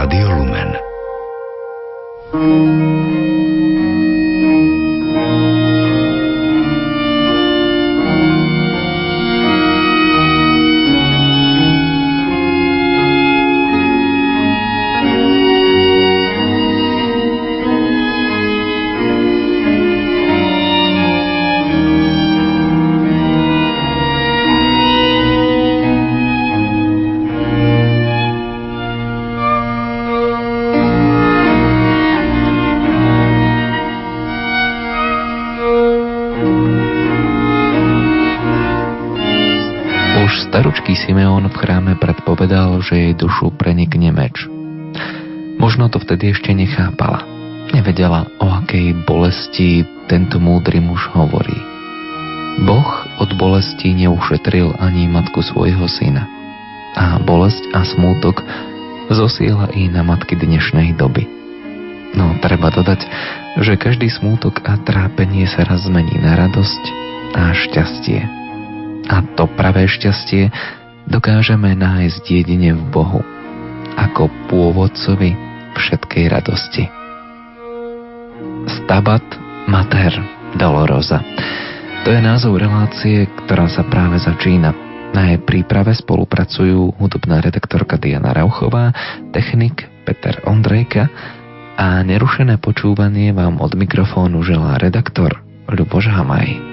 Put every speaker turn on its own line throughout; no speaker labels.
Rádio Lumen.
Staručký zosiela i na matky dnešnej doby. No, treba dodať, že každý smútok a trápenie sa raz zmení na radosť a šťastie. A to pravé šťastie dokážeme nájsť jedine v Bohu, ako pôvodcovi všetkej radosti. Stabat Mater Dolorosa. To je názov relácie, ktorá sa práve začína. Na jej príprave spolupracujú hudobná redaktorka Diana Rauchová, technik Peter Ondrejka a nerušené počúvanie vám od mikrofónu želá redaktor Ľuboš Hamaj.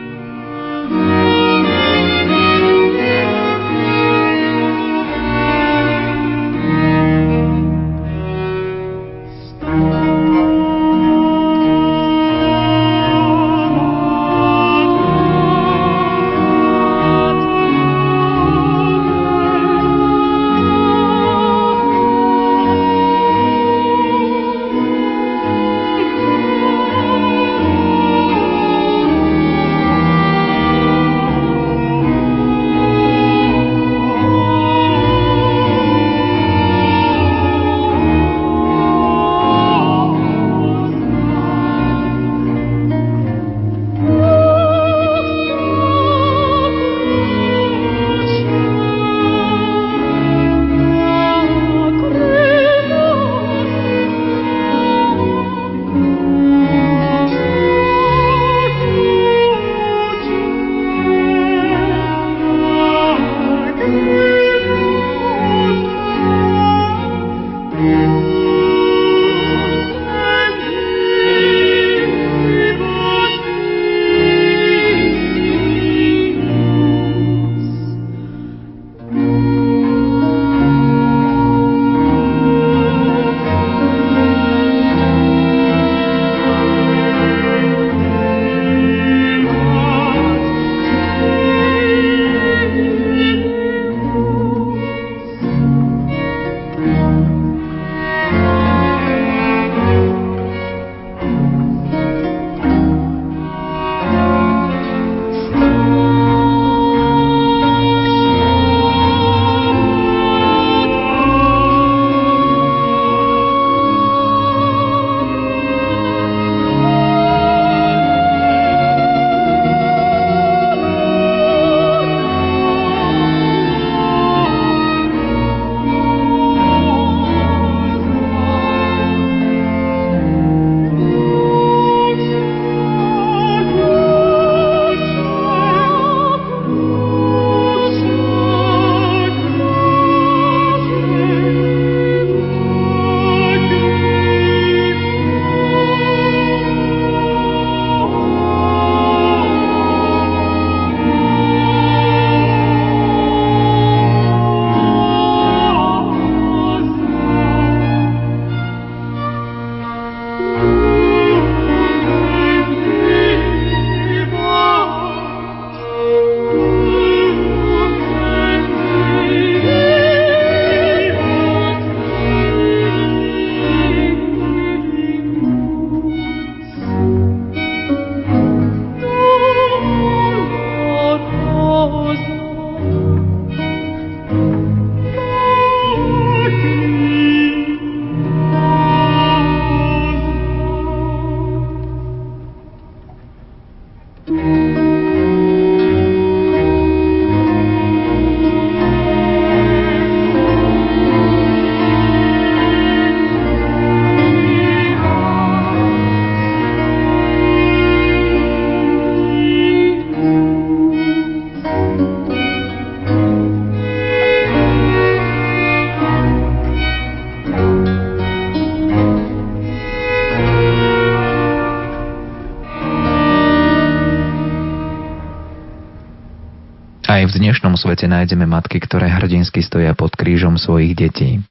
Svete nájdeme matky, ktoré hrdinsky stoja pod krížom svojich detí.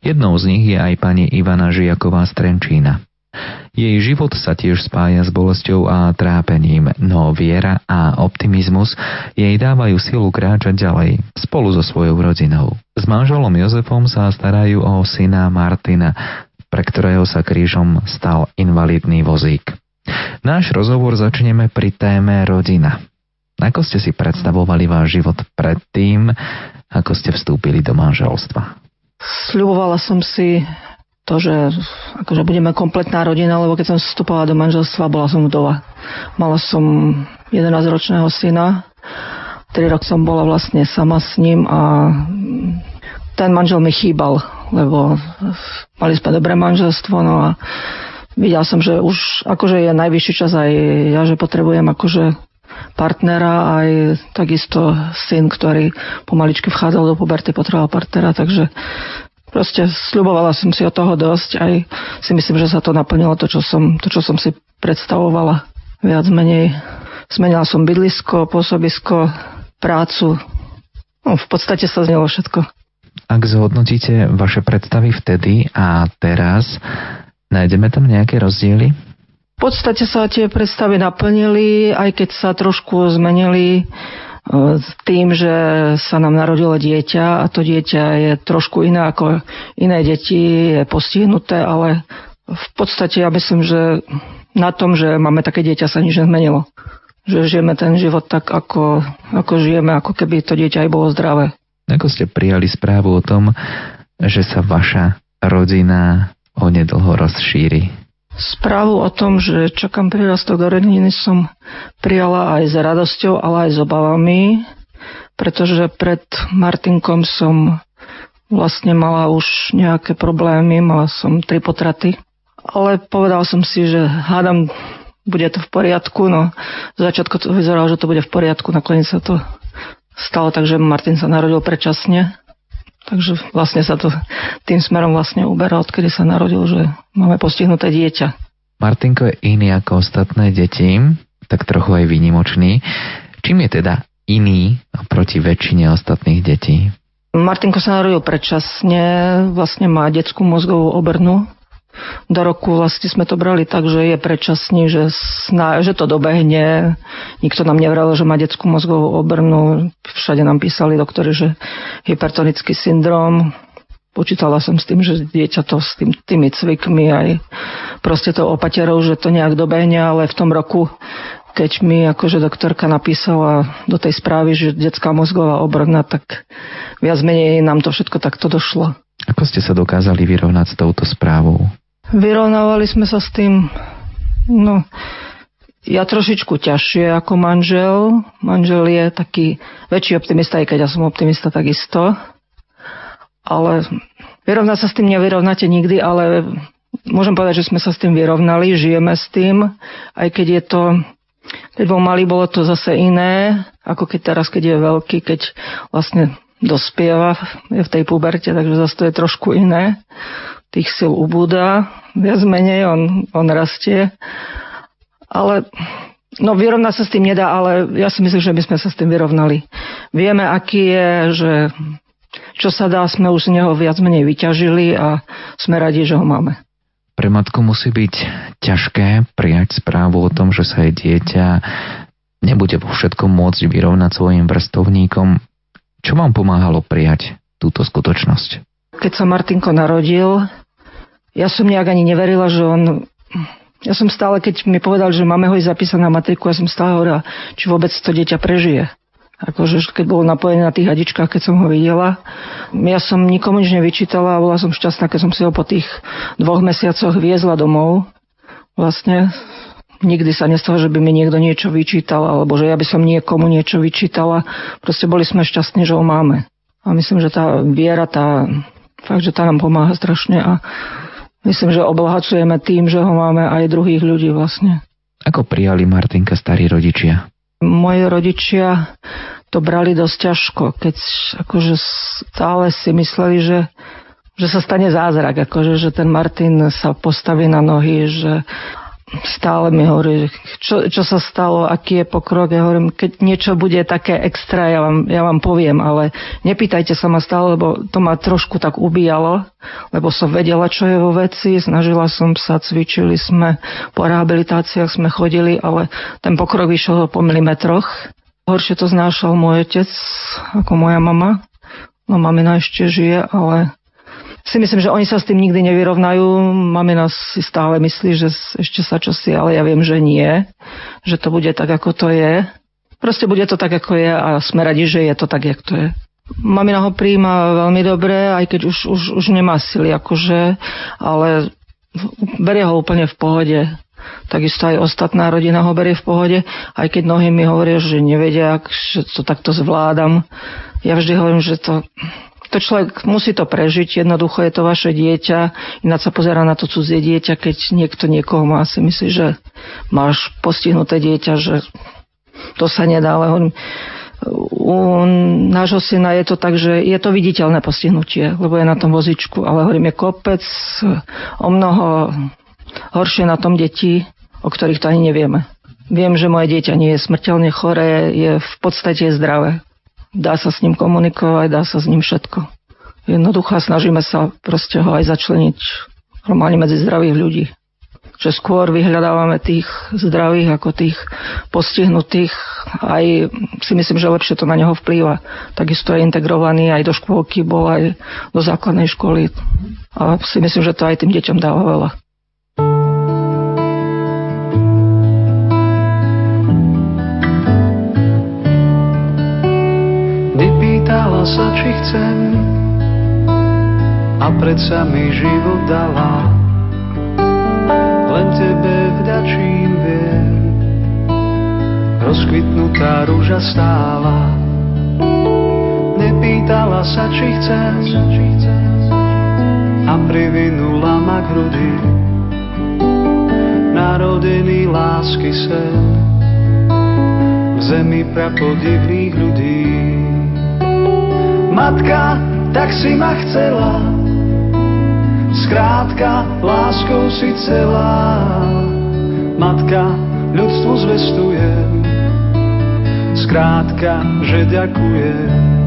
Jednou z nich je aj pani Ivana Žijaková z Trenčína. Jej život sa tiež spája s bolesťou a trápením, no viera a optimizmus jej dávajú silu kráčať ďalej, spolu so svojou rodinou. S manželom Jozefom sa starajú o syna Martina, pre ktorého sa krížom stal invalidný vozík. Náš rozhovor začneme pri téme rodina. Ako ste si predstavovali váš život predtým, ako ste vstúpili do manželstva?
Sľubovala som si to, že akože budeme kompletná rodina, lebo keď som vstupovala do manželstva, bola som vdova. Mala som 11-ročného syna, 3 rok som bola vlastne sama s ním a ten manžel mi chýbal, lebo mali sme dobré manželstvo, no a videl som, že už akože je najvyšší čas aj ja, že potrebujem akože partnera, aj takisto syn, ktorý pomaličky vchádzal do puberty, potreboval partnera, takže Proste sľubovala som si od toho dosť, aj si myslím, že sa to naplnilo to, čo som, to, čo som si predstavovala. Viac menej zmenila som bydlisko, pôsobisko, prácu. No, v podstate sa znelo všetko.
Ak zhodnotíte vaše predstavy vtedy a teraz, nájdeme tam nejaké rozdiely?
V podstate sa tie predstavy naplnili, aj keď sa trošku zmenili s tým, že sa nám narodilo dieťa a to dieťa je trošku iné ako iné deti, je postihnuté, ale v podstate ja myslím, že na tom, že máme také dieťa sa nič nezmenilo. Že žijeme ten život tak, ako, ako žijeme, ako keby to dieťa aj bolo zdravé.
Ako ste prijali správu o tom, že sa vaša rodina onedlho rozšíri?
Správu o tom, že čakám prírastok do rodiny som prijala aj s radosťou, ale aj s obavami, pretože pred Martinkom som vlastne mala už nejaké problémy, mala som tri potraty. Ale povedal som si, že hádam, bude to v poriadku, no z začiatku to vyzeralo, že to bude v poriadku, nakoniec sa to stalo tak, že Martin sa narodil predčasne Takže vlastne sa to tým smerom vlastne uberá, odkedy sa narodil, že máme postihnuté dieťa.
Martinko je iný ako ostatné deti, tak trochu aj výnimočný. Čím je teda iný proti väčšine ostatných detí?
Martinko sa narodil predčasne, vlastne má detskú mozgovú obrnu, do roku vlastne sme to brali tak, že je predčasný, že, sná, že to dobehne. Nikto nám nevral, že má detskú mozgovú obrnu. Všade nám písali doktori, že hypertonický syndrom. Počítala som s tým, že dieťa to s tým, tými cvikmi aj proste to opaterou, že to nejak dobehne, ale v tom roku keď mi akože doktorka napísala do tej správy, že detská mozgová obrna, tak viac menej nám to všetko takto došlo.
Ako ste sa dokázali vyrovnať s touto správou?
Vyrovnávali sme sa s tým, no, ja trošičku ťažšie ako manžel. Manžel je taký väčší optimista, aj keď ja som optimista takisto. Ale vyrovnať sa s tým nevyrovnáte nikdy, ale môžem povedať, že sme sa s tým vyrovnali, žijeme s tým, aj keď je to keď bol malý, bolo to zase iné, ako keď teraz, keď je veľký, keď vlastne dospieva, je v tej puberte, takže zase to je trošku iné tých sil ubúda, viac menej on, on rastie. Ale no vyrovnať sa s tým nedá, ale ja si myslím, že my sme sa s tým vyrovnali. Vieme, aký je, že čo sa dá, sme už z neho viac menej vyťažili a sme radi, že ho máme.
Pre matku musí byť ťažké prijať správu o tom, že sa jej dieťa nebude vo všetkom môcť vyrovnať svojim vrstovníkom. Čo vám pomáhalo prijať túto skutočnosť?
Keď sa Martinko narodil, ja som nejak ani neverila, že on... Ja som stále, keď mi povedal, že máme ho ísť zapísať na matriku, ja som stále hovorila, či vôbec to dieťa prežije. Akože keď bolo napojené na tých hadičkách, keď som ho videla. Ja som nikomu nič nevyčítala a bola som šťastná, keď som si ho po tých dvoch mesiacoch viezla domov. Vlastne nikdy sa nestalo, že by mi niekto niečo vyčítal, alebo že ja by som niekomu niečo vyčítala. Proste boli sme šťastní, že ho máme. A myslím, že tá viera, tá Fakt, že tá nám pomáha strašne a myslím, že obohacujeme tým, že ho máme aj druhých ľudí vlastne.
Ako prijali Martinka starí rodičia?
Moji rodičia to brali dosť ťažko, keď akože stále si mysleli, že, že sa stane zázrak, akože, že ten Martin sa postaví na nohy, že stále mi hovorí, čo, čo sa stalo, aký je pokrok. Ja hovorím, keď niečo bude také extra, ja vám, ja vám poviem, ale nepýtajte sa ma stále, lebo to ma trošku tak ubíjalo, lebo som vedela, čo je vo veci, snažila som sa, cvičili sme, po rehabilitáciách sme chodili, ale ten pokrok vyšiel po milimetroch. Horšie to znášal môj otec ako moja mama. No mamina ešte žije, ale si myslím, že oni sa s tým nikdy nevyrovnajú. Mamina si stále myslí, že ešte sa čosi, ale ja viem, že nie. Že to bude tak, ako to je. Proste bude to tak, ako je a sme radi, že je to tak, jak to je. Mamina ho príjma veľmi dobre, aj keď už, už, už nemá sily, akože, ale berie ho úplne v pohode. Takisto aj ostatná rodina ho berie v pohode, aj keď mnohí mi hovoria, že nevedia, že to takto zvládam. Ja vždy hovorím, že to to človek musí to prežiť, jednoducho je to vaše dieťa, ináč sa pozera na to cudzie dieťa, keď niekto niekoho má, si myslí, že máš postihnuté dieťa, že to sa nedá, ale on, u nášho syna je to tak, že je to viditeľné postihnutie, lebo je na tom vozičku, ale hovorím, je kopec o mnoho horšie na tom deti, o ktorých to ani nevieme. Viem, že moje dieťa nie je smrteľne choré, je v podstate zdravé dá sa s ním komunikovať, dá sa s ním všetko. Jednoducho snažíme sa proste ho aj začleniť normálne medzi zdravých ľudí. Že skôr vyhľadávame tých zdravých ako tých postihnutých. Aj si myslím, že lepšie to na neho vplýva. Takisto je integrovaný aj do škôlky, bol aj do základnej školy. A si myslím, že to aj tým deťom dáva veľa.
Pýtala sa, či chcem a predsa mi život dala. Len tebe vďačím viem, rozkvitnutá rúža stála. Nepýtala sa, či chcem a privinula ma k hrudi. Narodený lásky sen v zemi prapodivných ľudí. Matka, tak si ma chcela, skrátka, láskou si celá. Matka, ľudstvu zvestujem, skrátka, že ďakujem.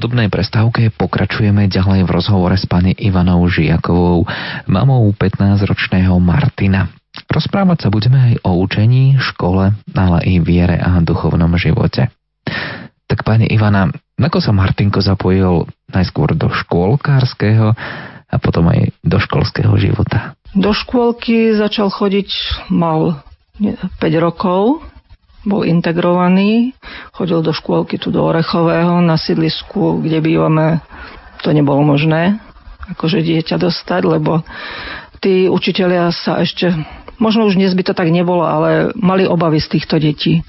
Hudobnej prestávke pokračujeme ďalej v rozhovore s pani Ivanou Žiakovou, mamou 15-ročného Martina. Rozprávať sa budeme aj o učení, škole, ale i viere a duchovnom živote. Tak pani Ivana, ako sa Martinko zapojil najskôr do škôlkárskeho a potom aj do školského života?
Do škôlky začal chodiť, mal 5 rokov, bol integrovaný, chodil do škôlky tu do Orechového na sídlisku, kde bývame, to nebolo možné akože dieťa dostať, lebo tí učitelia sa ešte Možno už dnes by to tak nebolo, ale mali obavy z týchto detí.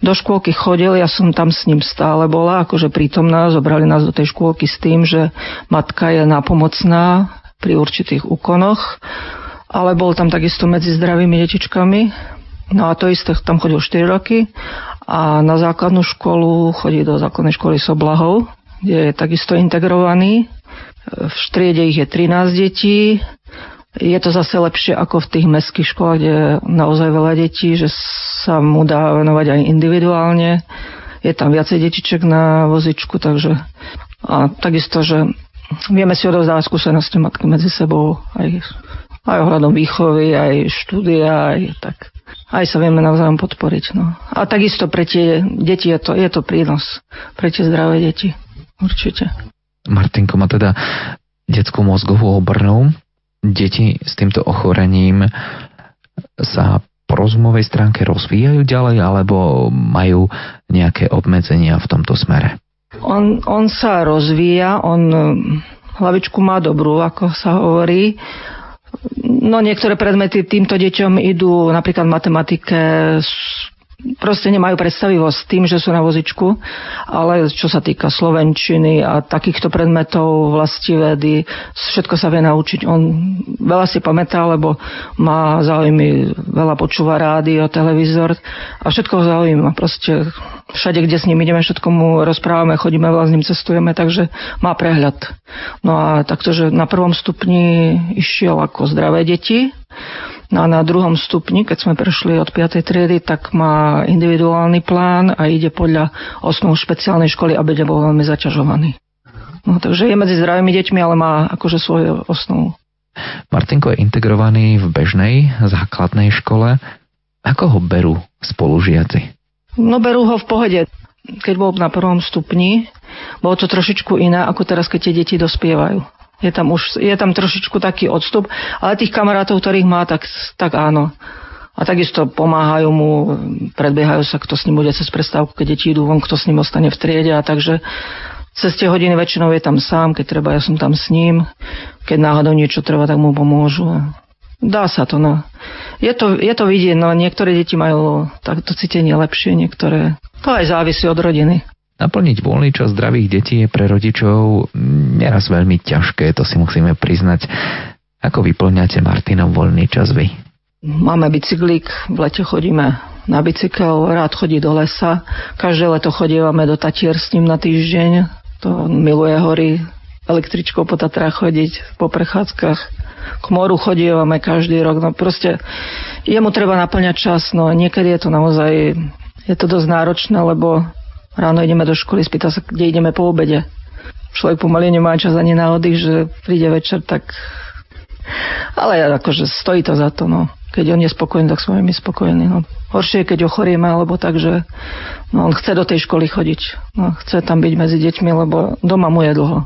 Do škôlky chodil, ja som tam s ním stále bola, akože prítomná, zobrali nás do tej škôlky s tým, že matka je nápomocná pri určitých úkonoch, ale bol tam takisto medzi zdravými detičkami, No a to isté, tam chodil 4 roky a na základnú školu chodí do základnej školy Soblahov, kde je takisto integrovaný. V štriede ich je 13 detí. Je to zase lepšie ako v tých mestských školách, kde je naozaj veľa detí, že sa mu dá venovať aj individuálne. je tam viacej detiček na vozičku, takže a takisto, že vieme si odovzdávať skúsenosti medzi sebou aj, aj ohľadom výchovy, aj štúdia, aj tak. Aj sa vieme navzájom podporiť. No. A takisto pre tie deti je to, je to prínos. Pre tie zdravé deti. Určite.
Martinko má teda detskú mozgovú obrnu. Deti s týmto ochorením sa po rozumovej stránke rozvíjajú ďalej alebo majú nejaké obmedzenia v tomto smere?
On, on sa rozvíja, on hlavičku má dobrú, ako sa hovorí. No niektoré predmety týmto deťom idú napríklad v matematike proste nemajú predstavivosť tým, že sú na vozičku, ale čo sa týka slovenčiny a takýchto predmetov, vedy, všetko sa vie naučiť. On veľa si pamätá, lebo má záujmy, veľa počúva rádio, televízor a všetko ho zaujíma. Proste všade, kde s ním ideme, všetko mu rozprávame, chodíme veľa s ním, cestujeme, takže má prehľad. No a takto, že na prvom stupni išiel ako zdravé deti, No a na druhom stupni, keď sme prešli od 5. triedy, tak má individuálny plán a ide podľa osnov špeciálnej školy, aby nebol veľmi zaťažovaný. No, takže je medzi zdravými deťmi, ale má akože svoju osnovu.
Martinko je integrovaný v bežnej základnej škole. Ako ho berú spolužiaci?
No berú ho v pohode. Keď bol na prvom stupni, bolo to trošičku iné, ako teraz, keď tie deti dospievajú. Je tam, už, je tam trošičku taký odstup, ale tých kamarátov, ktorých má, tak, tak áno. A takisto pomáhajú mu, predbiehajú sa, kto s ním bude cez prestávku, keď deti idú von, kto s ním ostane v triede a takže cez tie hodiny väčšinou je tam sám, keď treba, ja som tam s ním. Keď náhodou niečo treba, tak mu pomôžu. Dá sa to, no. Je to, je to vidieť, no niektoré deti majú takto cítenie lepšie, niektoré... To aj závisí od rodiny.
Naplniť voľný čas zdravých detí je pre rodičov neraz veľmi ťažké, to si musíme priznať. Ako vyplňate Martinov voľný čas vy?
Máme bicyklík, v lete chodíme na bicykel, rád chodí do lesa. Každé leto chodívame do Tatier s ním na týždeň. To miluje hory, električkou po Tatrách chodiť, po prechádzkach. K moru chodívame každý rok. No proste jemu treba naplňať čas, no niekedy je to naozaj je to dosť náročné, lebo Ráno ideme do školy, spýta sa, kde ideme po obede. Človek pomaly nemá čas ani na oddych, že príde večer, tak... Ale akože stojí to za to, no. Keď on je spokojný, tak sme my spokojní. No. Horšie je, keď ochorieme, alebo tak, že no, on chce do tej školy chodiť. No, chce tam byť medzi deťmi, lebo doma mu je dlho.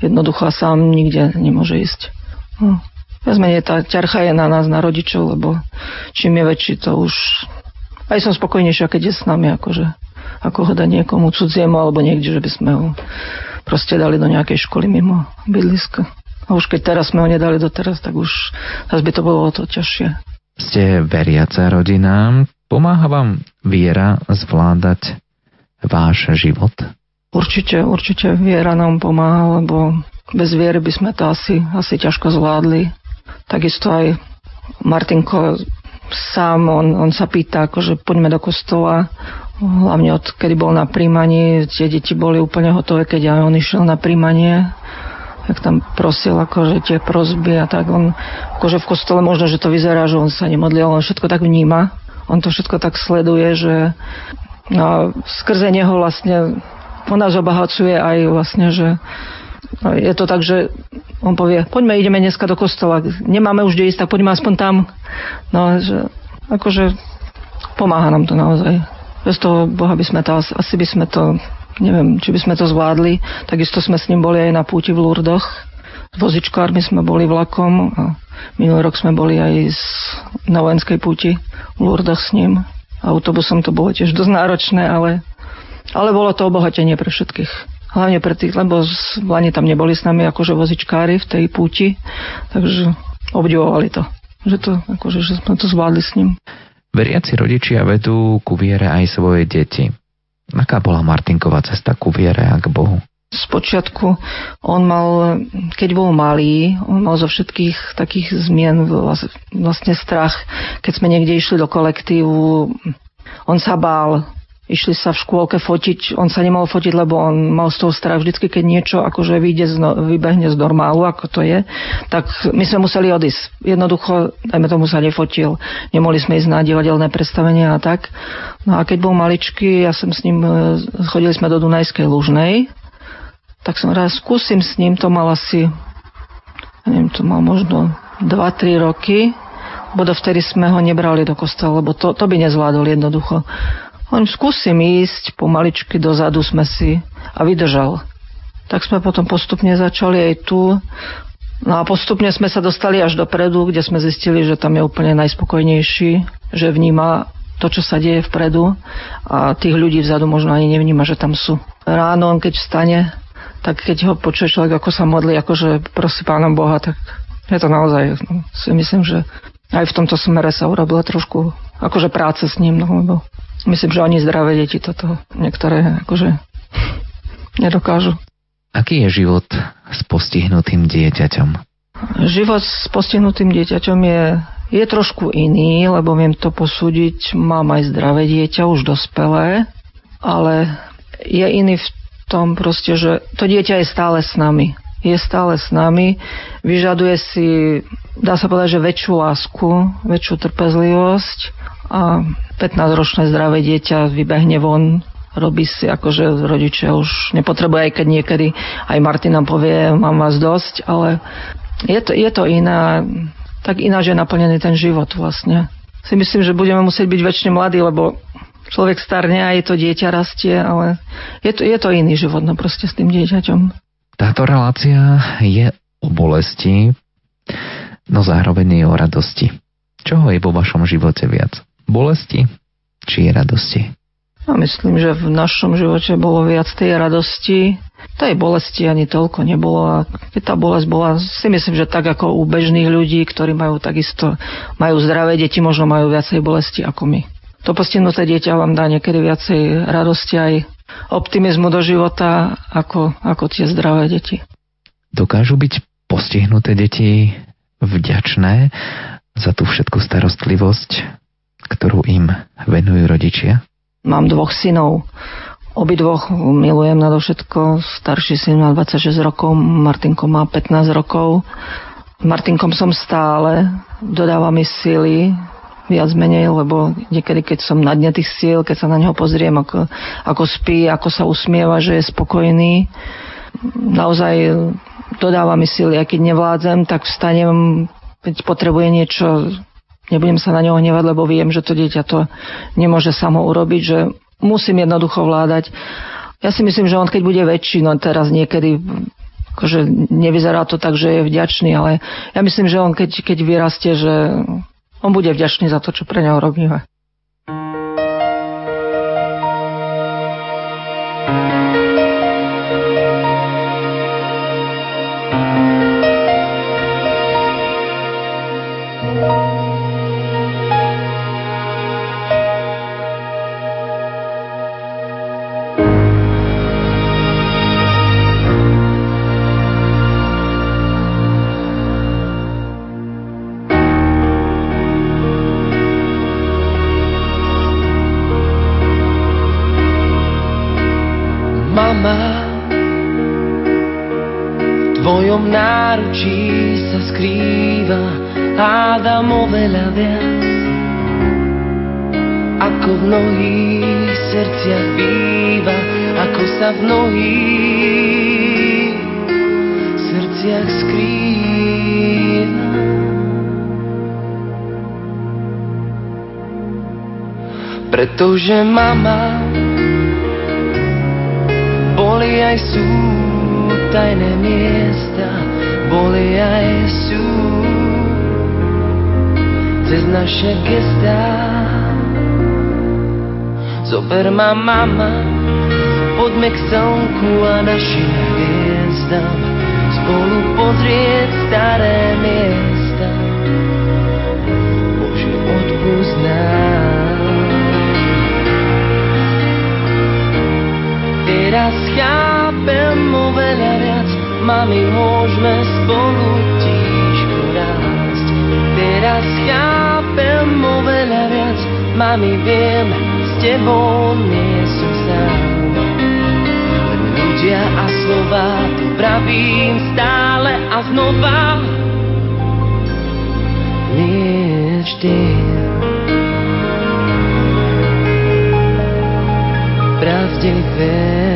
Jednoducho sám nikde nemôže ísť. No. Viac tá ťarcha je na nás, na rodičov, lebo čím je väčší, to už... Aj som spokojnejšia, keď je s nami, akože ako ho dať niekomu cudziemu alebo niekde, že by sme ho proste dali do nejakej školy mimo bydliska. A už keď teraz sme ho nedali doteraz, tak už zase by to bolo o to ťažšie.
Ste veriaca rodina. Pomáha vám viera zvládať váš život?
Určite, určite viera nám pomáha, lebo bez viery by sme to asi, asi ťažko zvládli. Takisto aj Martinko sám, on, on sa pýta, akože poďme do kostola, hlavne od kedy bol na príjmaní, tie deti boli úplne hotové, keď aj on išiel na príjmanie, tak tam prosil akože tie prosby a tak on, akože v kostole možno, že to vyzerá, že on sa nemodlil, on všetko tak vníma, on to všetko tak sleduje, že no, skrze neho vlastne on nás obohacuje aj vlastne, že no, je to tak, že on povie, poďme, ideme dneska do kostola, nemáme už kde ísť, tak poďme aspoň tam. No, že akože pomáha nám to naozaj. Bez toho Boha by sme to, asi by sme to, neviem, či by sme to zvládli. Takisto sme s ním boli aj na púti v Lurdoch. S vozičkármi sme boli vlakom a minulý rok sme boli aj na vojenskej púti v Lurdoch s ním. Autobusom to bolo tiež dosť náročné, ale, ale bolo to obohatenie pre všetkých. Hlavne pre tých, lebo v Lani tam neboli s nami akože vozičkári v tej púti, takže obdivovali to. Že, to, akože, že sme to zvládli s ním.
Veriaci rodičia vedú ku viere aj svoje deti. Aká bola Martinková cesta ku viere a k Bohu?
Spočiatku on mal, keď bol malý, on mal zo všetkých takých zmien vlastne strach. Keď sme niekde išli do kolektívu, on sa bál. Išli sa v škôlke fotiť. On sa nemohol fotiť, lebo on mal z toho strach. Vždycky, keď niečo akože vyjde z, no, vybehne z normálu, ako to je, tak my sme museli odísť. Jednoducho, dajme tomu sa nefotil. Nemohli sme ísť na divadelné predstavenia a tak. No a keď bol maličký, ja som s ním, e, chodili sme do Dunajskej Lužnej, tak som raz skúsim s ním, to mal asi, neviem, to mal možno 2-3 roky, bo dovtedy sme ho nebrali do kostola, lebo to, to by nezvládol jednoducho. On skúsim ísť, pomaličky dozadu sme si a vydržal. Tak sme potom postupne začali aj tu. No a postupne sme sa dostali až dopredu, kde sme zistili, že tam je úplne najspokojnejší, že vníma to, čo sa deje vpredu a tých ľudí vzadu možno ani nevníma, že tam sú. Ráno, keď vstane, tak keď ho počuje človek, ako sa modlí, akože prosí Pánom Boha, tak je to naozaj, no, si myslím, že aj v tomto smere sa urobila trošku akože práce s ním, no, lebo Myslím, že ani zdravé deti toto niektoré akože nedokážu.
Aký je život s postihnutým dieťaťom?
Život s postihnutým dieťaťom je, je trošku iný, lebo viem to posúdiť. Mám aj zdravé dieťa, už dospelé, ale je iný v tom proste, že to dieťa je stále s nami. Je stále s nami, vyžaduje si, dá sa povedať, že väčšiu lásku, väčšiu trpezlivosť a 15-ročné zdravé dieťa vybehne von, robí si ako, že rodičia už nepotrebuje, aj keď niekedy aj Martin nám povie, mám vás dosť, ale je to, je to iná, tak ináč je naplnený ten život vlastne. Si myslím, že budeme musieť byť väčšine mladí, lebo človek starne a je to dieťa rastie, ale je to, je to iný život, no proste s tým dieťaťom.
Táto relácia je o bolesti, no zároveň je o radosti. Čoho je vo vašom živote viac? Bolesti či radosti?
No, myslím, že v našom živote bolo viac tej radosti. Tej bolesti ani toľko nebolo. A keď tá bolesť bola, si myslím, že tak ako u bežných ľudí, ktorí majú takisto, majú zdravé deti, možno majú viacej bolesti ako my. To postihnuté dieťa vám dá niekedy viacej radosti aj optimizmu do života ako, ako tie zdravé deti.
Dokážu byť postihnuté deti vďačné za tú všetku starostlivosť, ktorú im venujú rodičia?
Mám dvoch synov. Obidvoch milujem nadovšetko. Starší syn má 26 rokov, Martinko má 15 rokov. Martinkom som stále, dodáva mi síly, viac menej, lebo niekedy, keď som na dne tých síl, keď sa na neho pozriem, ako, ako spí, ako sa usmieva, že je spokojný, naozaj dodáva mi síly. A keď nevládzem, tak vstanem, keď potrebuje niečo nebudem sa na neho hnevať, lebo viem, že to dieťa to nemôže samo urobiť, že musím jednoducho vládať. Ja si myslím, že on keď bude väčší, no teraz niekedy akože nevyzerá to tak, že je vďačný, ale ja myslím, že on keď, keď vyrastie, že on bude vďačný za to, čo pre neho robíme.
Pretože mama boli aj sú tajné miesta, boli aj sú cez naše gestá. Zober ma mama, poďme k slnku a našim hviezdam, spolu pozrieť staré miesta. Bože, odpúsť nám. Teraz chápem oveľa viac, mami, môžeme spolu tížko rásť. Teraz chápem oveľa viac, mami, viem, s tebou nie som sám. Ľudia a slova, tu pravím stále a znova. Nie vždy. Zober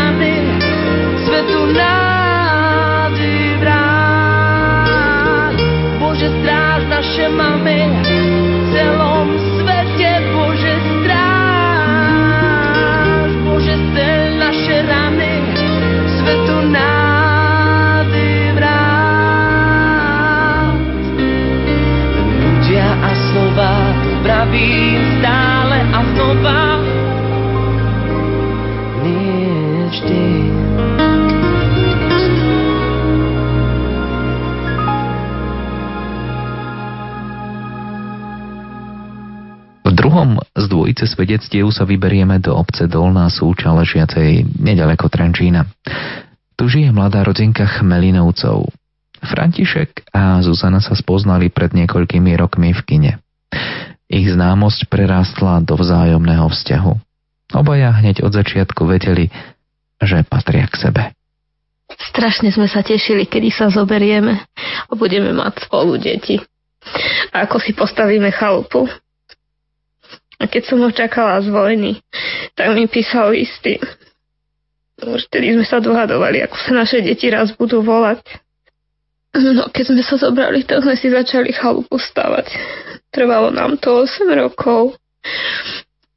svedectiev sa vyberieme do obce Dolná Súča ležiacej nedaleko Trenčína. Tu žije mladá rodinka Chmelinovcov. František a Zuzana sa spoznali pred niekoľkými rokmi v kine. Ich známosť prerástla do vzájomného vzťahu. Obaja hneď od začiatku vedeli, že patria k sebe.
Strašne sme sa tešili, kedy sa zoberieme a budeme mať spolu deti. A ako si postavíme chalupu. A keď som ho čakala z vojny, tak mi písal listy. Už vtedy sme sa dohadovali, ako sa naše deti raz budú volať. No, keď sme sa zobrali, tak sme si začali chalupu stavať. Trvalo nám to 8 rokov.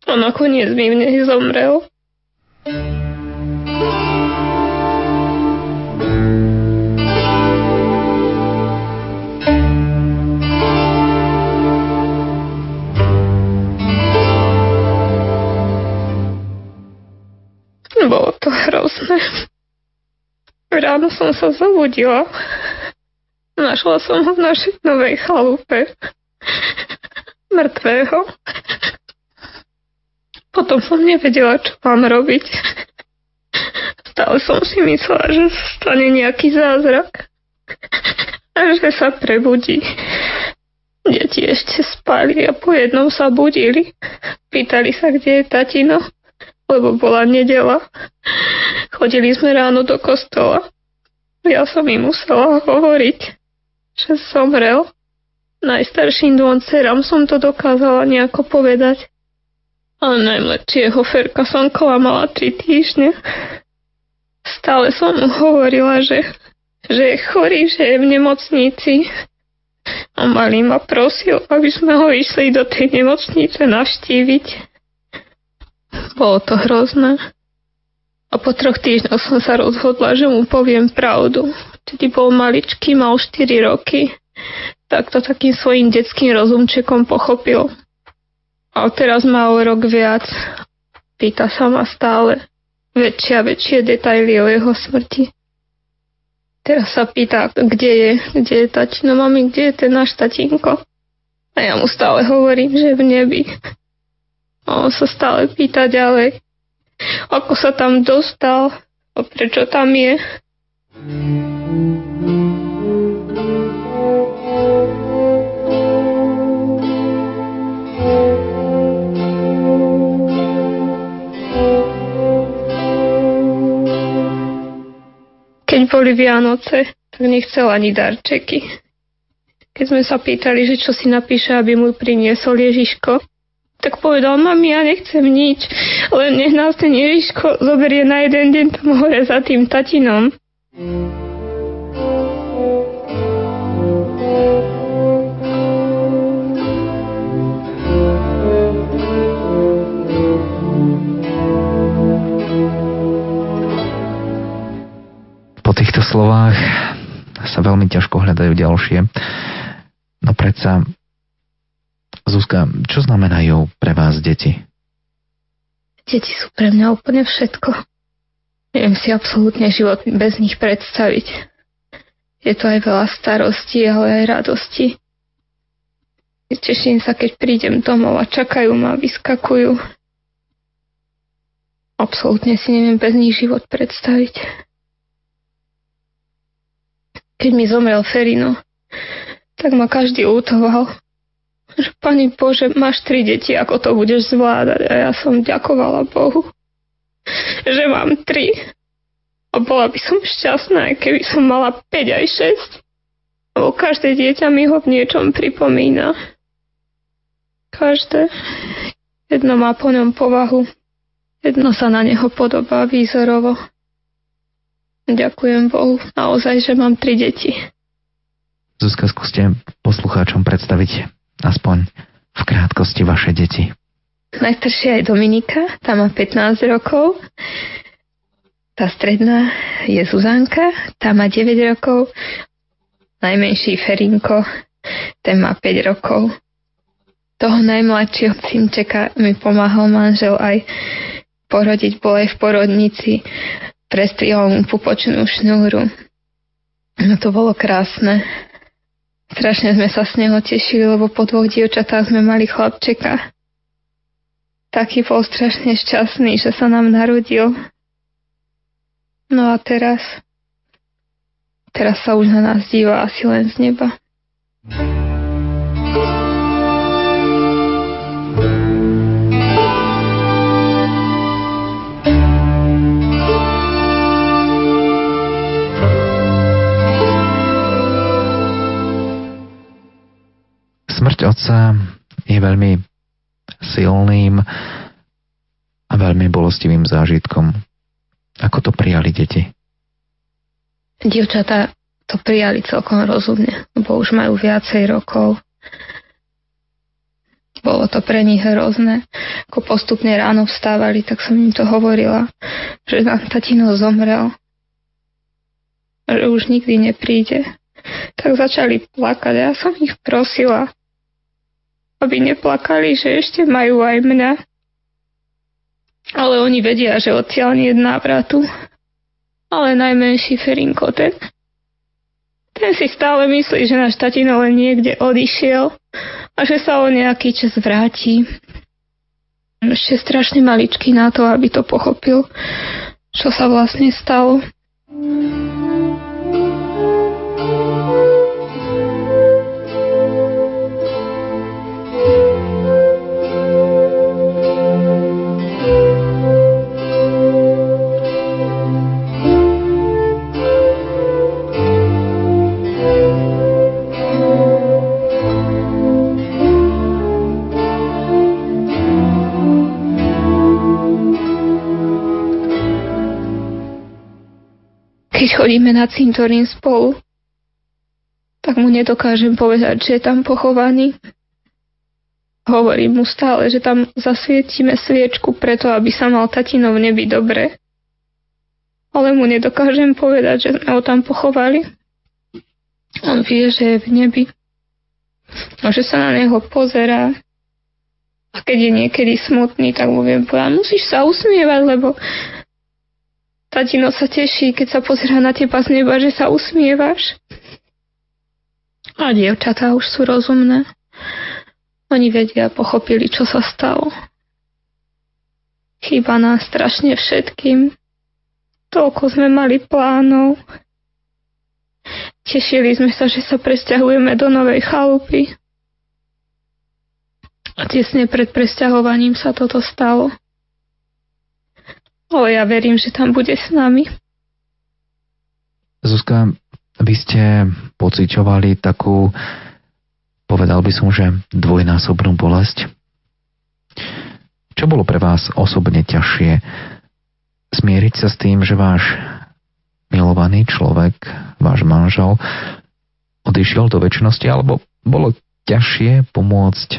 A nakoniec mi v nej zomrel. Bolo to hrozné. Ráno som sa zobudila. Našla som ho v našej novej chalupe. Mŕtvého. Potom som nevedela, čo mám robiť. Stále som si myslela, že sa stane nejaký zázrak. A že sa prebudí. Deti ešte spali a po jednom sa budili. Pýtali sa, kde je tatino lebo bola nedela. Chodili sme ráno do kostola. Ja som im musela hovoriť, že zomrel. Najstarším dvom dcerám som to dokázala nejako povedať. A najmladšieho Ferka som klamala tri týždne. Stále som mu hovorila, že, že je chorý, že je v nemocnici. A malý ma prosil, aby sme ho išli do tej nemocnice navštíviť. Bolo to hrozné. A po troch týždňoch som sa rozhodla, že mu poviem pravdu. Vtedy bol maličký, mal 4 roky. Tak to takým svojim detským rozumčekom pochopil. A teraz má o rok viac. Pýta sa ma stále väčšie a väčšie detaily o jeho smrti. Teraz sa pýta, kde je, kde je tatino, mami, kde je ten náš tatinko. A ja mu stále hovorím, že v nebi. A on sa stále pýta ďalej, ako sa tam dostal a prečo tam je. Keď boli Vianoce, tak nechcel ani darčeky. Keď sme sa pýtali, že čo si napíše, aby mu priniesol Ježiško, tak povedal, mami, ja nechcem nič, len nech nás ten Ježiško zoberie na jeden deň tam hore za tým tatinom.
Po týchto slovách sa veľmi ťažko hľadajú ďalšie. No predsa Zuzka, čo znamenajú pre vás deti?
Deti sú pre mňa úplne všetko. Neviem si absolútne život bez nich predstaviť. Je to aj veľa starostí, ale aj radosti. Teším sa, keď prídem domov a čakajú ma, vyskakujú. Absolútne si neviem bez nich život predstaviť. Keď mi zomrel Ferino, tak ma každý útoval, že Pani Bože, máš tri deti, ako to budeš zvládať? A ja som ďakovala Bohu, že mám tri. A bola by som šťastná, keby som mala 5 aj 6. Lebo každé dieťa mi ho v niečom pripomína. Každé. Jedno má po ňom povahu. Jedno sa na neho podobá výzorovo. Ďakujem Bohu naozaj, že mám tri deti.
Zuzka, skúste poslucháčom predstaviť aspoň v krátkosti vaše deti.
Najstaršia je Dominika, tá má 15 rokov. Tá stredná je Zuzanka, tá má 9 rokov. Najmenší Ferinko, ten má 5 rokov. Toho najmladšieho synčeka mi pomáhal manžel aj porodiť, bol aj v porodnici prestrihol mu pupočnú šnúru. No to bolo krásne. Strašne sme sa z neho tešili, lebo po dvoch dievčatách sme mali chlapčeka. Taký bol strašne šťastný, že sa nám narodil. No a teraz... Teraz sa už na nás díva asi len z neba.
Smrť otca je veľmi silným a veľmi bolestivým zážitkom. Ako to prijali deti?
Dievčatá to prijali celkom rozumne, lebo už majú viacej rokov. Bolo to pre nich hrozné. Ako postupne ráno vstávali, tak som im to hovorila, že nám tatino zomrel. Že už nikdy nepríde. Tak začali plakať. Ja som ich prosila, aby neplakali, že ešte majú aj mňa. Ale oni vedia, že odtiaľ nie je návratu. Ale najmenší Ferinko, ten, ten si stále myslí, že náš tatino len niekde odišiel a že sa o nejaký čas vráti. Ešte strašne maličký na to, aby to pochopil, čo sa vlastne stalo. Chodíme na cintorín spolu, tak mu nedokážem povedať, že je tam pochovaný. Hovorím mu stále, že tam zasvietime sviečku preto, aby sa mal tatino v nebi dobre. Ale mu nedokážem povedať, že sme ho tam pochovali. On vie, že je v nebi. A že sa na neho pozerá. A keď je niekedy smutný, tak mu viem povedať, musíš sa usmievať, lebo Tatino sa teší, keď sa pozerá na teba z neba, že sa usmievaš. A dievčatá už sú rozumné. Oni vedia, pochopili, čo sa stalo. Chýba nás strašne všetkým. Toľko sme mali plánov. Tešili sme sa, že sa presťahujeme do novej chalupy. A tesne pred presťahovaním sa toto stalo. Ale ja verím, že tam bude s nami.
Zuzka, vy ste pociťovali takú, povedal by som, že dvojnásobnú bolesť. Čo bolo pre vás osobne ťažšie? Smieriť sa s tým, že váš milovaný človek, váš manžel, odišiel do väčšnosti, alebo bolo ťažšie pomôcť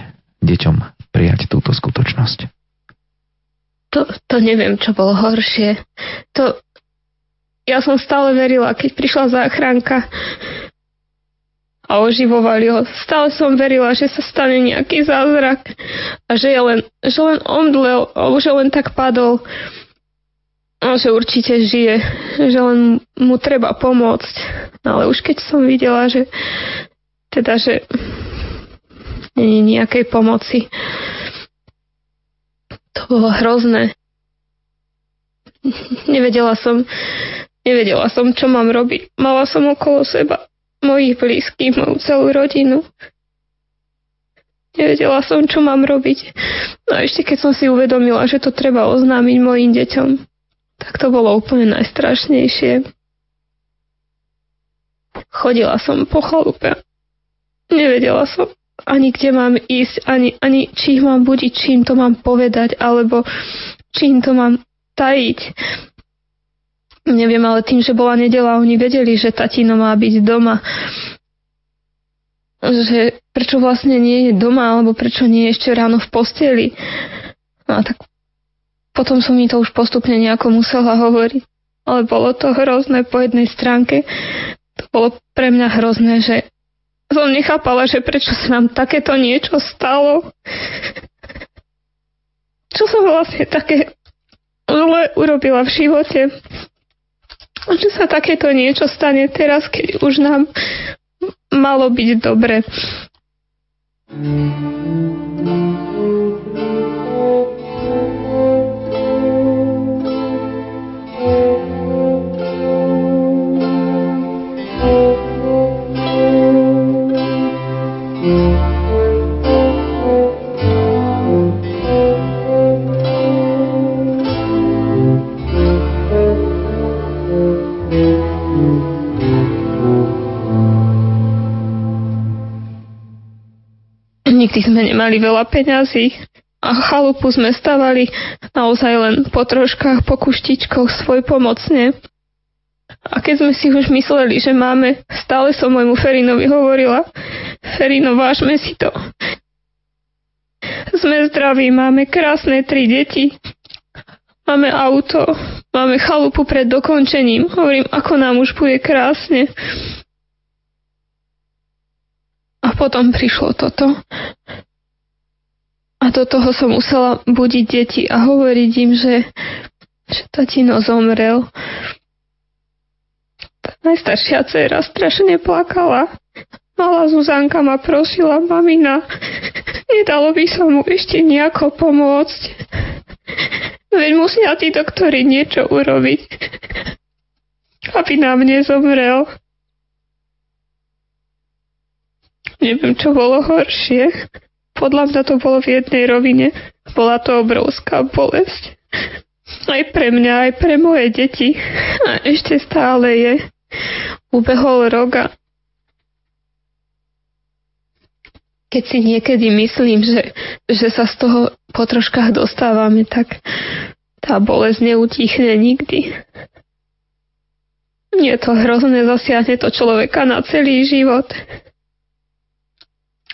deťom prijať túto skutočnosť?
To, to neviem, čo bolo horšie. To, ja som stále verila, keď prišla záchranka a oživovali ho. Stále som verila, že sa stane nejaký zázrak a že, je len, že len omdlel, alebo že len tak padol a že určite žije, že len mu treba pomôcť. Ale už keď som videla, že teda, že není nejakej pomoci, bolo hrozné. Nevedela som, nevedela som, čo mám robiť. Mala som okolo seba mojich blízkych, moju celú rodinu. Nevedela som, čo mám robiť. No a ešte keď som si uvedomila, že to treba oznámiť mojim deťom, tak to bolo úplne najstrašnejšie. Chodila som po chalupe. Nevedela som ani kde mám ísť, ani, ani či ich mám budiť, čím to mám povedať, alebo čím to mám tajiť. Neviem, ale tým, že bola nedela, oni vedeli, že tatino má byť doma. Že prečo vlastne nie je doma, alebo prečo nie je ešte ráno v posteli. No a tak potom som mi to už postupne nejako musela hovoriť. Ale bolo to hrozné po jednej stránke. To bolo pre mňa hrozné, že som nechápala, že prečo sa nám takéto niečo stalo. Čo som vlastne také zle urobila v živote. Že sa takéto niečo stane teraz, keď už nám malo byť dobre. Nikdy sme nemali veľa peňazí a chalupu sme stavali naozaj len po troškách, po kuštičkoch svoj pomocne. A keď sme si už mysleli, že máme, stále som môjmu Ferinovi hovorila, Ferino, vážme si to. Sme zdraví, máme krásne tri deti, máme auto, máme chalupu pred dokončením. Hovorím, ako nám už bude krásne. A potom prišlo toto. A do toho som musela budiť deti a hovoriť im, že, že tatino zomrel. Tá najstaršia dcera strašne plakala. Malá Zuzanka ma prosila, mamina, nedalo by sa mu ešte nejako pomôcť. Veď musia tí doktori niečo urobiť, aby nám nezomrel. Neviem, čo bolo horšie. Podľa mňa to bolo v jednej rovine. Bola to obrovská bolesť. Aj pre mňa, aj pre moje deti. A ešte stále je. Ubehol rok a keď si niekedy myslím, že, že sa z toho po troškách dostávame, tak tá bolesť neutichne nikdy. Nie to hrozné, zasiahne to človeka na celý život.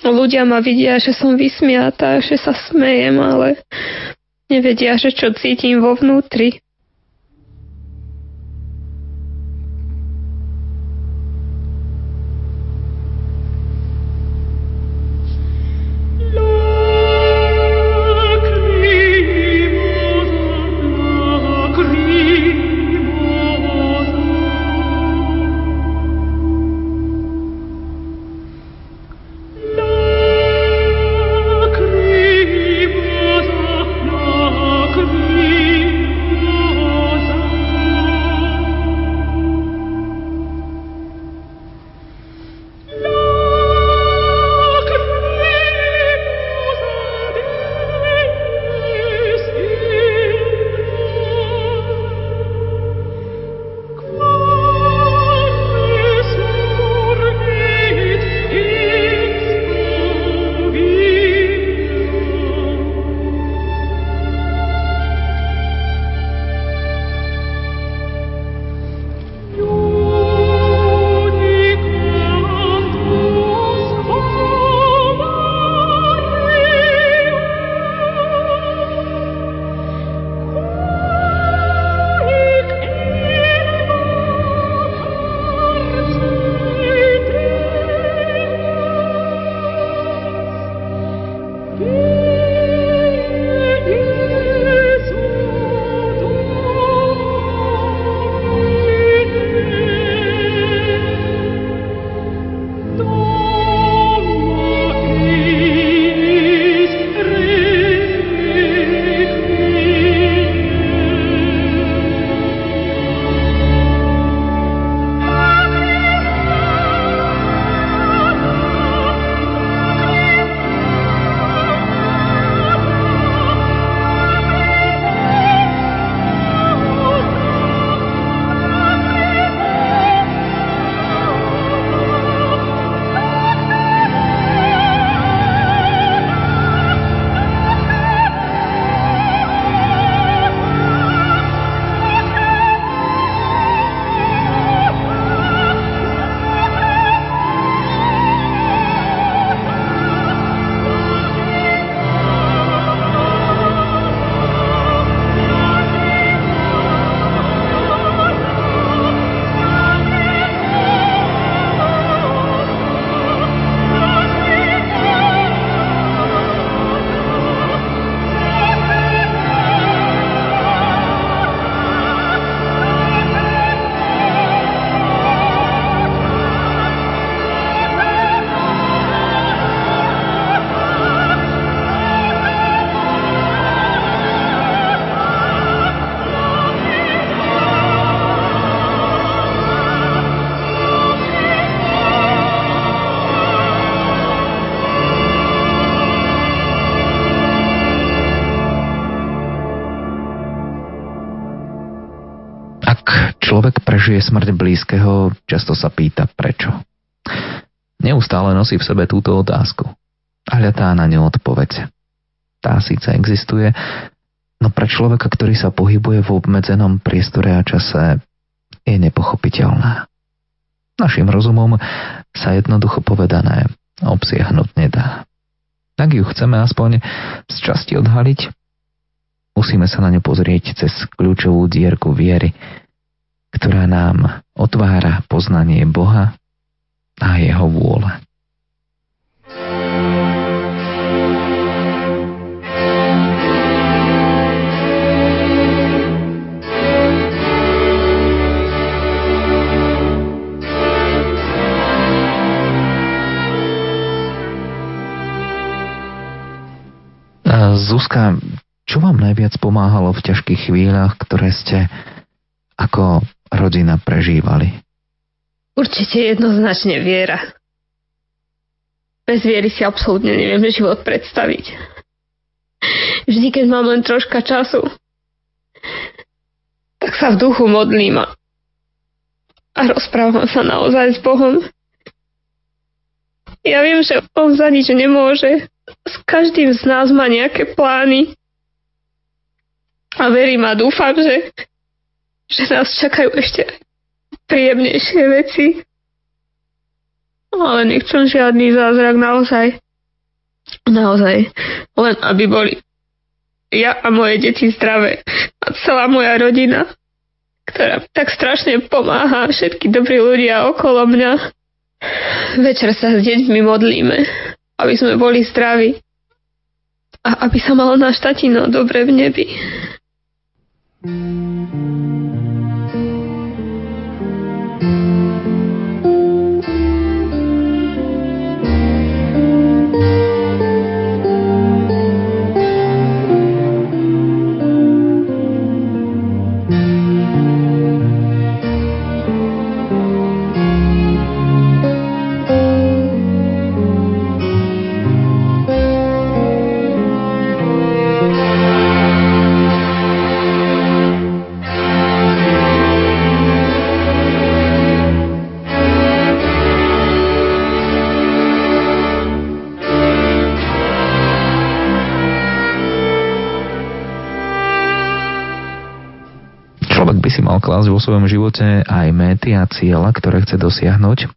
Ľudia ma vidia, že som vysmiatá, že sa smejem, ale nevedia, že čo cítim vo vnútri.
Prežije smrť blízkeho, často sa pýta prečo. Neustále nosí v sebe túto otázku a hľadá na ňu odpoveď. Tá síce existuje, no pre človeka, ktorý sa pohybuje v obmedzenom priestore a čase, je nepochopiteľná. Našim rozumom sa jednoducho povedané obsiahnuť nedá. Ak ju chceme aspoň z časti odhaliť, musíme sa na ňu pozrieť cez kľúčovú dierku viery, ktorá nám otvára poznanie Boha a jeho vôle. Zuzka, čo vám najviac pomáhalo v ťažkých chvíľach, ktoré ste ako rodina prežívali?
Určite jednoznačne viera. Bez viery si absolútne neviem život predstaviť. Vždy, keď mám len troška času, tak sa v duchu modlím a rozprávam sa naozaj s Bohom. Ja viem, že On za nič nemôže, s každým z nás má nejaké plány a verím a dúfam, že, že nás čakajú ešte príjemnejšie veci. Ale nechcem žiadny zázrak naozaj. Naozaj. Len aby boli ja a moje deti zdravé a celá moja rodina, ktorá tak strašne pomáha, všetky dobrí ľudia okolo mňa. Večer sa s deťmi modlíme aby sme boli zdraví a aby sa mal náš tatino dobre v nebi.
Klásť vo svojom živote aj méty a cieľa, ktoré chce dosiahnuť.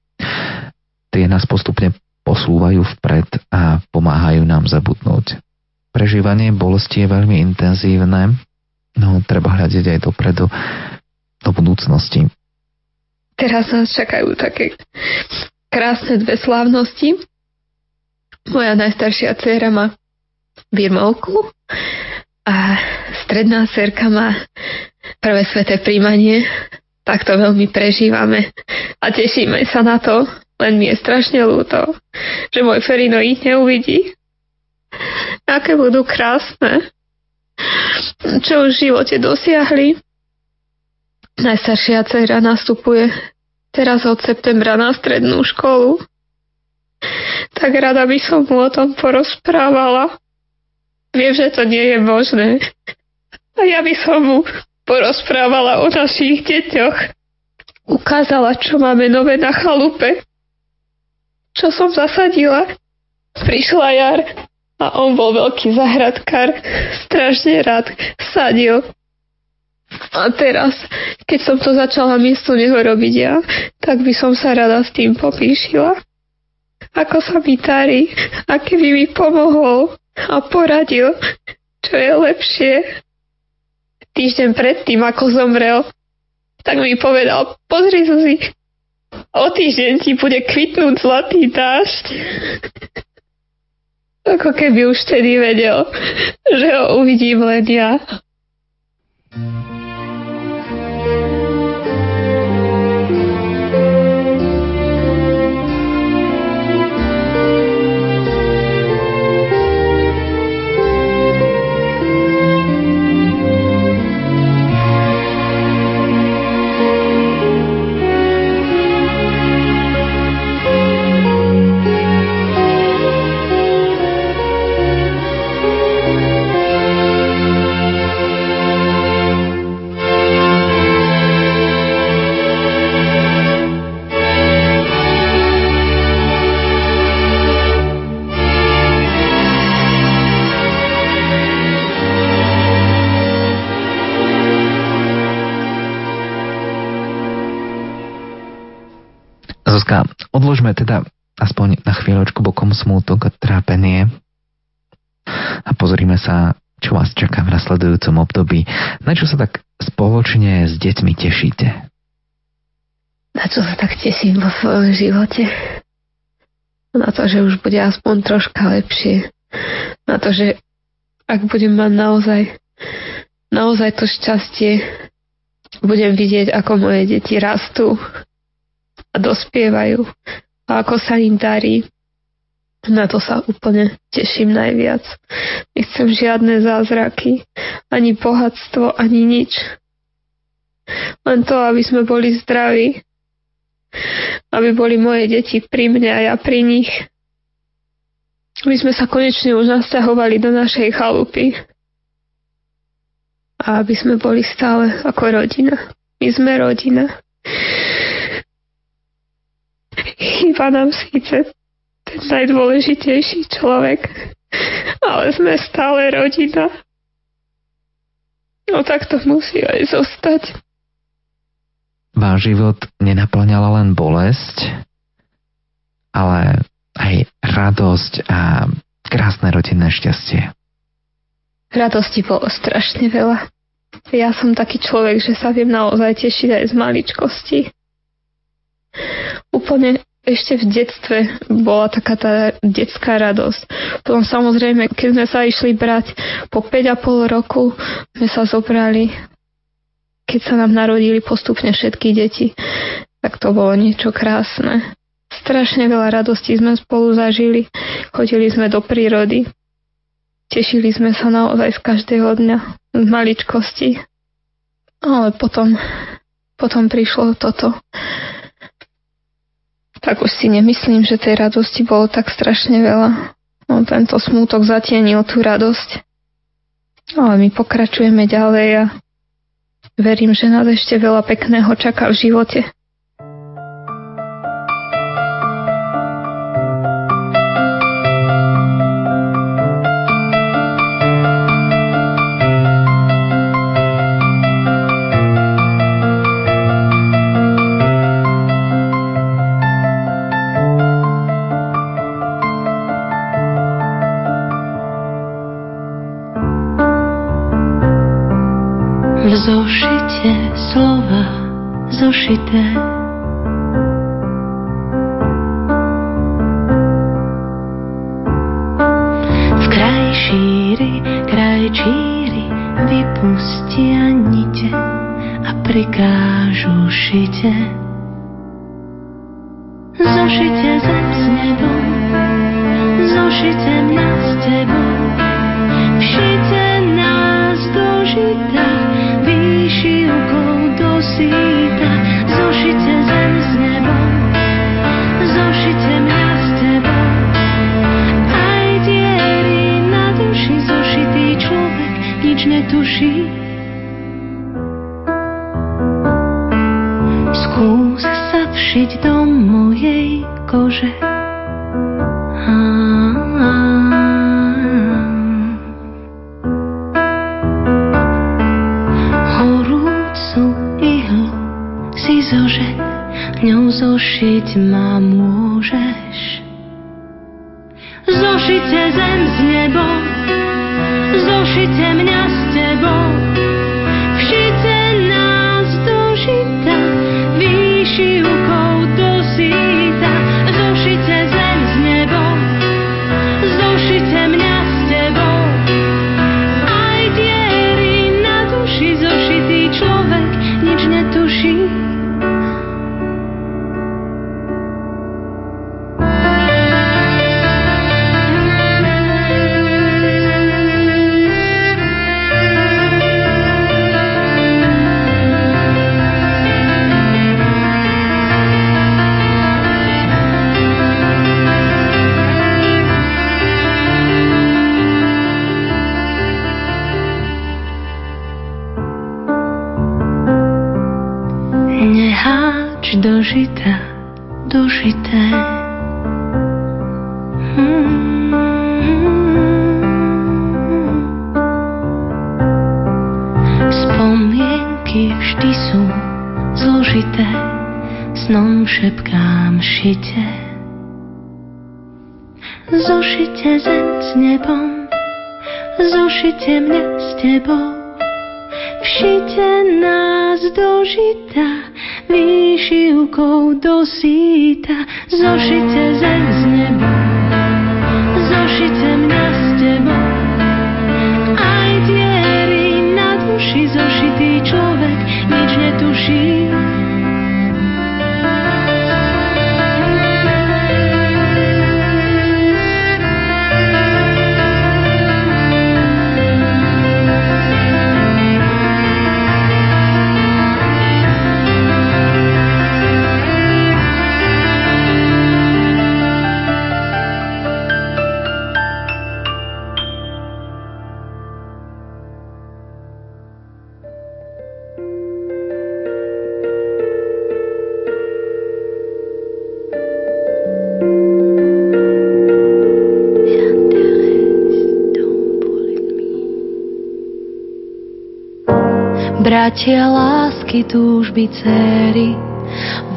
Tie nás postupne posúvajú vpred a pomáhajú nám zabudnúť. Prežívanie bolesti je veľmi intenzívne, no treba hľadiť aj dopredu, do budúcnosti.
Teraz nás čakajú také krásne dve slávnosti. Moja najstaršia dcéra má birmovku a stredná cerka má prvé sveté príjmanie, tak to veľmi prežívame a tešíme sa na to, len mi je strašne ľúto, že môj Ferino ich neuvidí. Aké budú krásne. Čo už v živote dosiahli. Najstaršia dcera nastupuje teraz od septembra na strednú školu. Tak rada by som mu o tom porozprávala. Viem, že to nie je možné. A ja by som mu porozprávala o našich deťoch. Ukázala, čo máme nové na chalupe. Čo som zasadila. Prišla jar a on bol veľký zahradkár. Strašne rád sadil. A teraz, keď som to začala miesto neho robiť ja, tak by som sa rada s tým popíšila. Ako sa mi tarí, aké by mi pomohol a poradil, čo je lepšie týždeň predtým, ako zomrel, tak mi povedal, pozri Zuzi, o týždeň ti bude kvitnúť zlatý dážď. Ako keby už vtedy vedel, že ho uvidím len ja.
Zuzka,
už bude aspoň troška lepšie. Na to, že ak budem mať naozaj, naozaj to šťastie, budem vidieť, ako moje deti rastú a dospievajú a ako sa im darí. Na to sa úplne teším najviac. Nechcem žiadne zázraky, ani bohatstvo, ani nič. Len to, aby sme boli zdraví. Aby boli moje deti pri mne a ja pri nich. Aby sme sa konečne už nasťahovali do našej chalupy. A aby sme boli stále ako rodina. My sme rodina. Chýba nám síce ten najdôležitejší človek, ale sme stále rodina. No tak to musí aj zostať.
Váš život nenaplňala len bolesť, ale aj radosť a krásne rodinné šťastie.
Radosti bolo strašne veľa. Ja som taký človek, že sa viem naozaj tešiť aj z maličkosti. Úplne ešte v detstve bola taká tá detská radosť. Potom samozrejme, keď sme sa išli brať po 5,5 roku, sme sa zobrali, keď sa nám narodili postupne všetky deti, tak to bolo niečo krásne. Strašne veľa radosti sme spolu zažili. Chodili sme do prírody. Tešili sme sa naozaj z každého dňa, z maličkosti. Ale potom, potom prišlo toto tak už si nemyslím, že tej radosti bolo tak strašne veľa. No, tento smútok zatienil tú radosť. Ale my pokračujeme ďalej a verím, že nás ešte veľa pekného čaká v živote.
Zošite zem s nebom, zošite mňa s tebou, snom šepkám šite. Zošite zem s nebom, zošite mňa s tebou. Všite nás do žita, výšivkou do síta, zošite zem s nebom, zošite mňa s tebou. Aj diery na duši zošitý človek nič netuší, Bratia lásky, túžby, céry,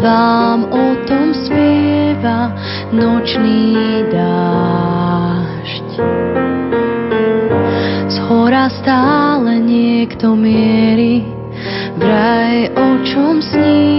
vám o tom spieva nočný dážď. Z hora stále niekto mierí, vraj o čom snívaš,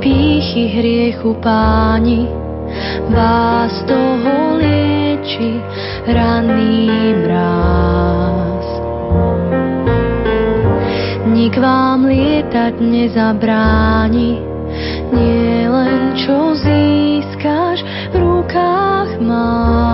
pýchy hriechu páni, vás toho lieči ranný mráz. Nik vám lietať nezabráni, nie len čo získaš v rukách máš.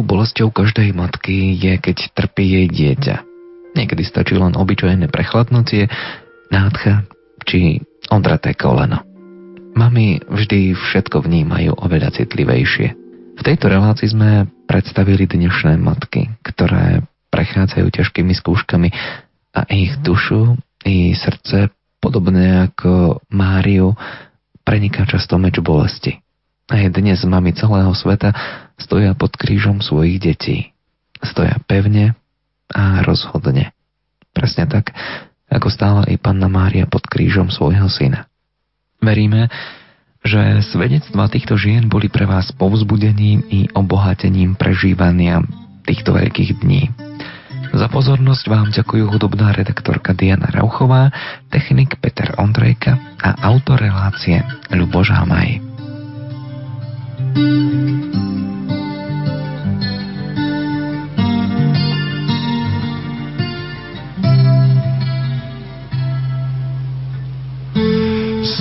Bolesťou každej matky je, keď trpí jej dieťa. Niekedy stačí len obyčajné prechladnutie, nádcha či odraté koleno. Mami vždy všetko vnímajú oveľa citlivejšie. V tejto relácii sme predstavili dnešné matky, ktoré prechádzajú ťažkými skúškami a ich dušu i srdce, podobne ako Máriu, preniká často meč bolesti. Aj dnes mami celého sveta stoja pod krížom svojich detí. Stoja pevne a rozhodne. Presne tak, ako stála i panna Mária pod krížom svojho syna. Veríme, že svedectva týchto žien boli pre vás povzbudením i obohatením prežívania týchto veľkých dní. Za pozornosť vám ďakujú hudobná redaktorka Diana Rauchová, technik Peter Ondrejka a autor relácie Ľuboš Hamaj.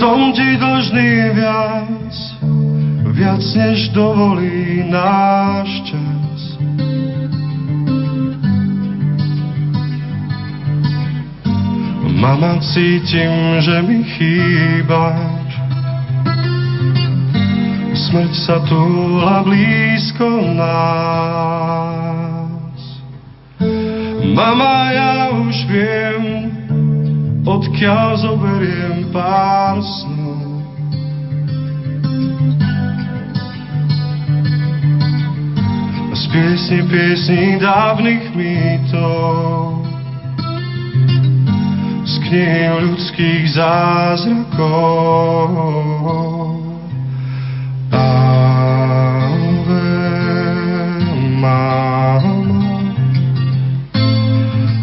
Som ti dlžný viac, viac než dovolí náš čas. Mama, cítim, že mi chýbaš. Smrť sa túla blízko nás. Mama, ja už viem, odkiaľ zoberiem pár snov. Z piesni, piesni dávnych mýtov z knihy ľudských zázrakov. Mama,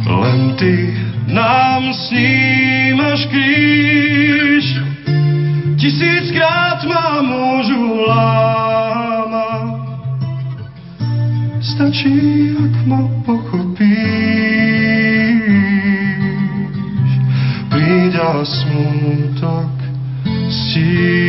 len ty nám snímaš kríž. Tisíckrát ma môžu lámať, stačí, ak ma pochopíš. Príď a smutok stíš.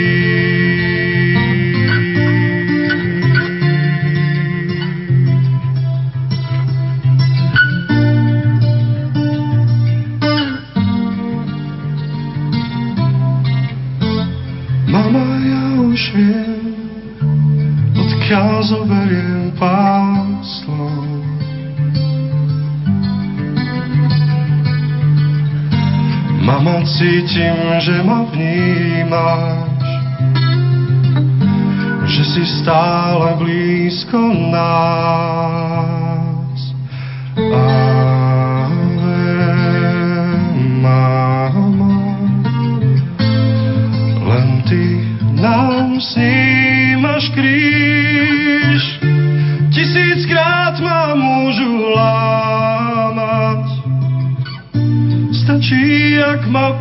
Stále blízko nás. Ave, mama, len ty nám snímaš kríž. Tisíckrát ma môžu lámať, stačí, ak ma.